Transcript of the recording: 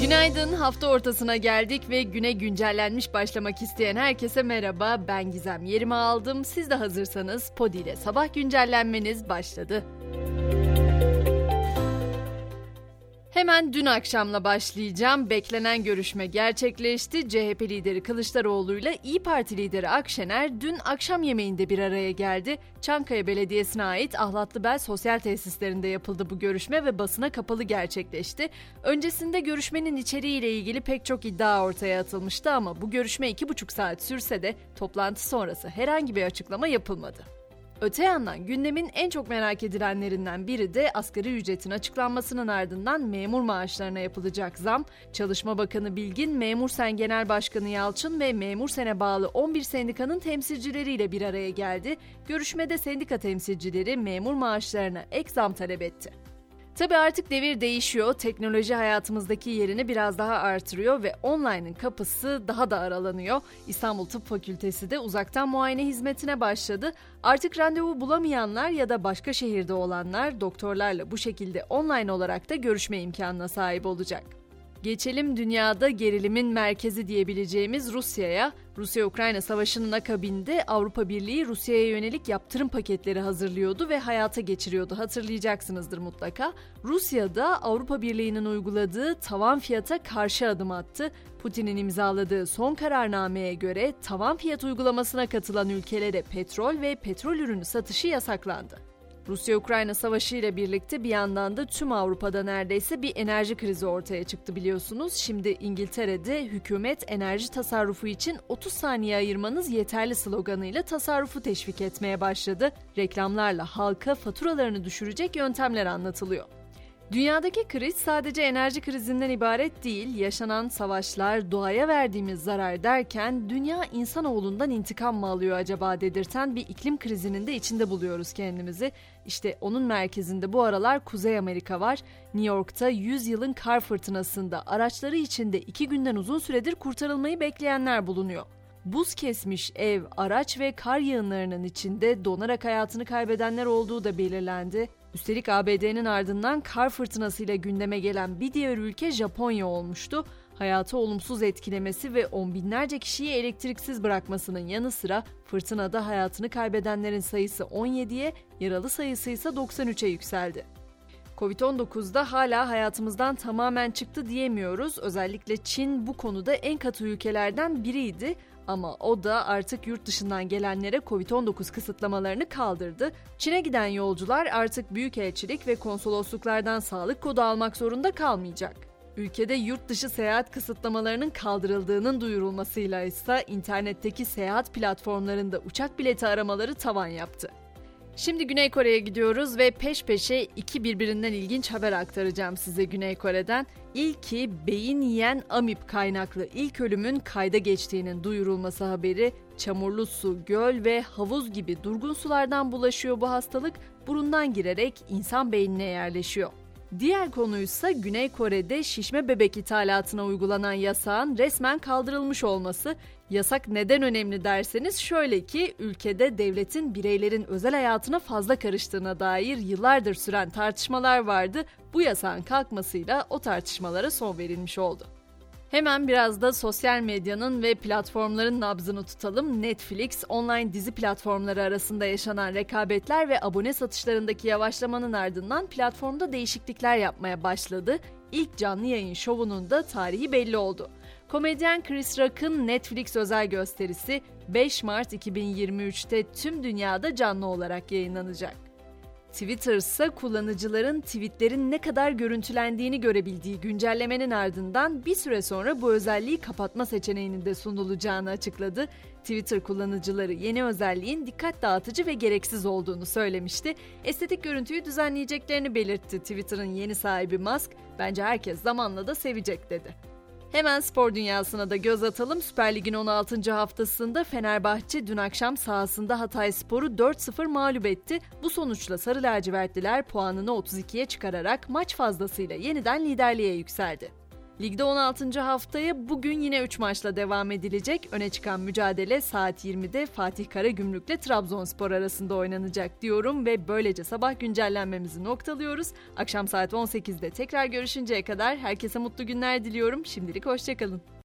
Günaydın, hafta ortasına geldik ve güne güncellenmiş başlamak isteyen herkese merhaba. Ben Gizem, yerimi aldım. Siz de hazırsanız Podi ile sabah güncellenmeniz başladı. Hemen dün akşamla başlayacağım. Beklenen görüşme gerçekleşti. CHP lideri Kılıçdaroğlu ile İyi Parti lideri Akşener dün akşam yemeğinde bir araya geldi. Çankaya Belediyesi'ne ait Ahlatlıbel sosyal tesislerinde yapıldı bu görüşme ve basına kapalı gerçekleşti. Öncesinde görüşmenin içeriğiyle ilgili pek çok iddia ortaya atılmıştı ama bu görüşme iki buçuk saat sürse de toplantı sonrası herhangi bir açıklama yapılmadı. Öte yandan gündemin en çok merak edilenlerinden biri de asgari ücretin açıklanmasının ardından memur maaşlarına yapılacak zam. Çalışma Bakanı Bilgin, Memur Sen Genel Başkanı Yalçın ve Memur Sen'e bağlı 11 sendikanın temsilcileriyle bir araya geldi. Görüşmede sendika temsilcileri memur maaşlarına ek zam talep etti. Tabi artık devir değişiyor. Teknoloji hayatımızdaki yerini biraz daha artırıyor ve online'ın kapısı daha da aralanıyor. İstanbul Tıp Fakültesi de uzaktan muayene hizmetine başladı. Artık randevu bulamayanlar ya da başka şehirde olanlar doktorlarla bu şekilde online olarak da görüşme imkanına sahip olacak. Geçelim dünyada gerilimin merkezi diyebileceğimiz Rusya'ya. Rusya-Ukrayna savaşının akabinde Avrupa Birliği Rusya'ya yönelik yaptırım paketleri hazırlıyordu ve hayata geçiriyordu. Hatırlayacaksınızdır mutlaka. Rusya'da Avrupa Birliği'nin uyguladığı tavan fiyata karşı adım attı. Putin'in imzaladığı son kararnameye göre tavan fiyat uygulamasına katılan ülkelere petrol ve petrol ürünü satışı yasaklandı. Rusya-Ukrayna savaşı ile birlikte bir yandan da tüm Avrupa'da neredeyse bir enerji krizi ortaya çıktı biliyorsunuz. Şimdi İngiltere'de hükümet enerji tasarrufu için 30 saniye ayırmanız yeterli sloganıyla tasarrufu teşvik etmeye başladı. Reklamlarla halka faturalarını düşürecek yöntemler anlatılıyor. Dünyadaki kriz sadece enerji krizinden ibaret değil, yaşanan savaşlar, doğaya verdiğimiz zarar derken dünya insanoğlundan intikam mı alıyor acaba dedirten bir iklim krizinin de içinde buluyoruz kendimizi. İşte onun merkezinde bu aralar Kuzey Amerika var. New York'ta 100 yılın kar fırtınasında araçları içinde 2 günden uzun süredir kurtarılmayı bekleyenler bulunuyor. Buz kesmiş ev, araç ve kar yığınlarının içinde donarak hayatını kaybedenler olduğu da belirlendi. Üstelik ABD'nin ardından kar fırtınasıyla gündeme gelen bir diğer ülke Japonya olmuştu. Hayatı olumsuz etkilemesi ve on binlerce kişiyi elektriksiz bırakmasının yanı sıra fırtınada hayatını kaybedenlerin sayısı 17'ye, yaralı sayısı ise 93'e yükseldi. Covid-19'da hala hayatımızdan tamamen çıktı diyemiyoruz. Özellikle Çin bu konuda en katı ülkelerden biriydi. Ama o da artık yurt dışından gelenlere Covid-19 kısıtlamalarını kaldırdı. Çin'e giden yolcular artık büyükelçilik ve konsolosluklardan sağlık kodu almak zorunda kalmayacak. Ülkede yurt dışı seyahat kısıtlamalarının kaldırıldığının duyurulmasıyla ise internetteki seyahat platformlarında uçak bileti aramaları tavan yaptı. Şimdi Güney Kore'ye gidiyoruz ve peş peşe iki birbirinden ilginç haber aktaracağım size Güney Kore'den. İlki beyin yiyen amip kaynaklı ilk ölümün kayda geçtiğinin duyurulması haberi. Çamurlu su, göl ve havuz gibi durgun sulardan bulaşıyor bu hastalık, burundan girerek insan beynine yerleşiyor. Diğer konuysa Güney Kore'de şişme bebek ithalatına uygulanan yasağın resmen kaldırılmış olması. Yasak neden önemli derseniz şöyle ki ülkede devletin bireylerin özel hayatına fazla karıştığına dair yıllardır süren tartışmalar vardı. Bu yasağın kalkmasıyla o tartışmalara son verilmiş oldu. Hemen biraz da sosyal medyanın ve platformların nabzını tutalım. Netflix, online dizi platformları arasında yaşanan rekabetler ve abone satışlarındaki yavaşlamanın ardından platformda değişiklikler yapmaya başladı. İlk canlı yayın şovunun da tarihi belli oldu. Komedyen Chris Rock'ın Netflix özel gösterisi 5 Mart 2023'te tüm dünyada canlı olarak yayınlanacak. Twitter ise kullanıcıların tweetlerin ne kadar görüntülendiğini görebildiği güncellemenin ardından bir süre sonra bu özelliği kapatma seçeneğinin de sunulacağını açıkladı. Twitter kullanıcıları yeni özelliğin dikkat dağıtıcı ve gereksiz olduğunu söylemişti. Estetik görüntüyü düzenleyeceklerini belirtti Twitter'ın yeni sahibi Musk. Bence herkes zamanla da sevecek dedi. Hemen spor dünyasına da göz atalım. Süper Lig'in 16. haftasında Fenerbahçe dün akşam sahasında Hatay Spor'u 4-0 mağlup etti. Bu sonuçla Sarı Lacivertliler puanını 32'ye çıkararak maç fazlasıyla yeniden liderliğe yükseldi. Ligde 16. haftaya bugün yine 3 maçla devam edilecek. Öne çıkan mücadele saat 20'de Fatih Karagümrük'le Trabzonspor arasında oynanacak diyorum ve böylece sabah güncellenmemizi noktalıyoruz. Akşam saat 18'de tekrar görüşünceye kadar herkese mutlu günler diliyorum. Şimdilik hoşçakalın.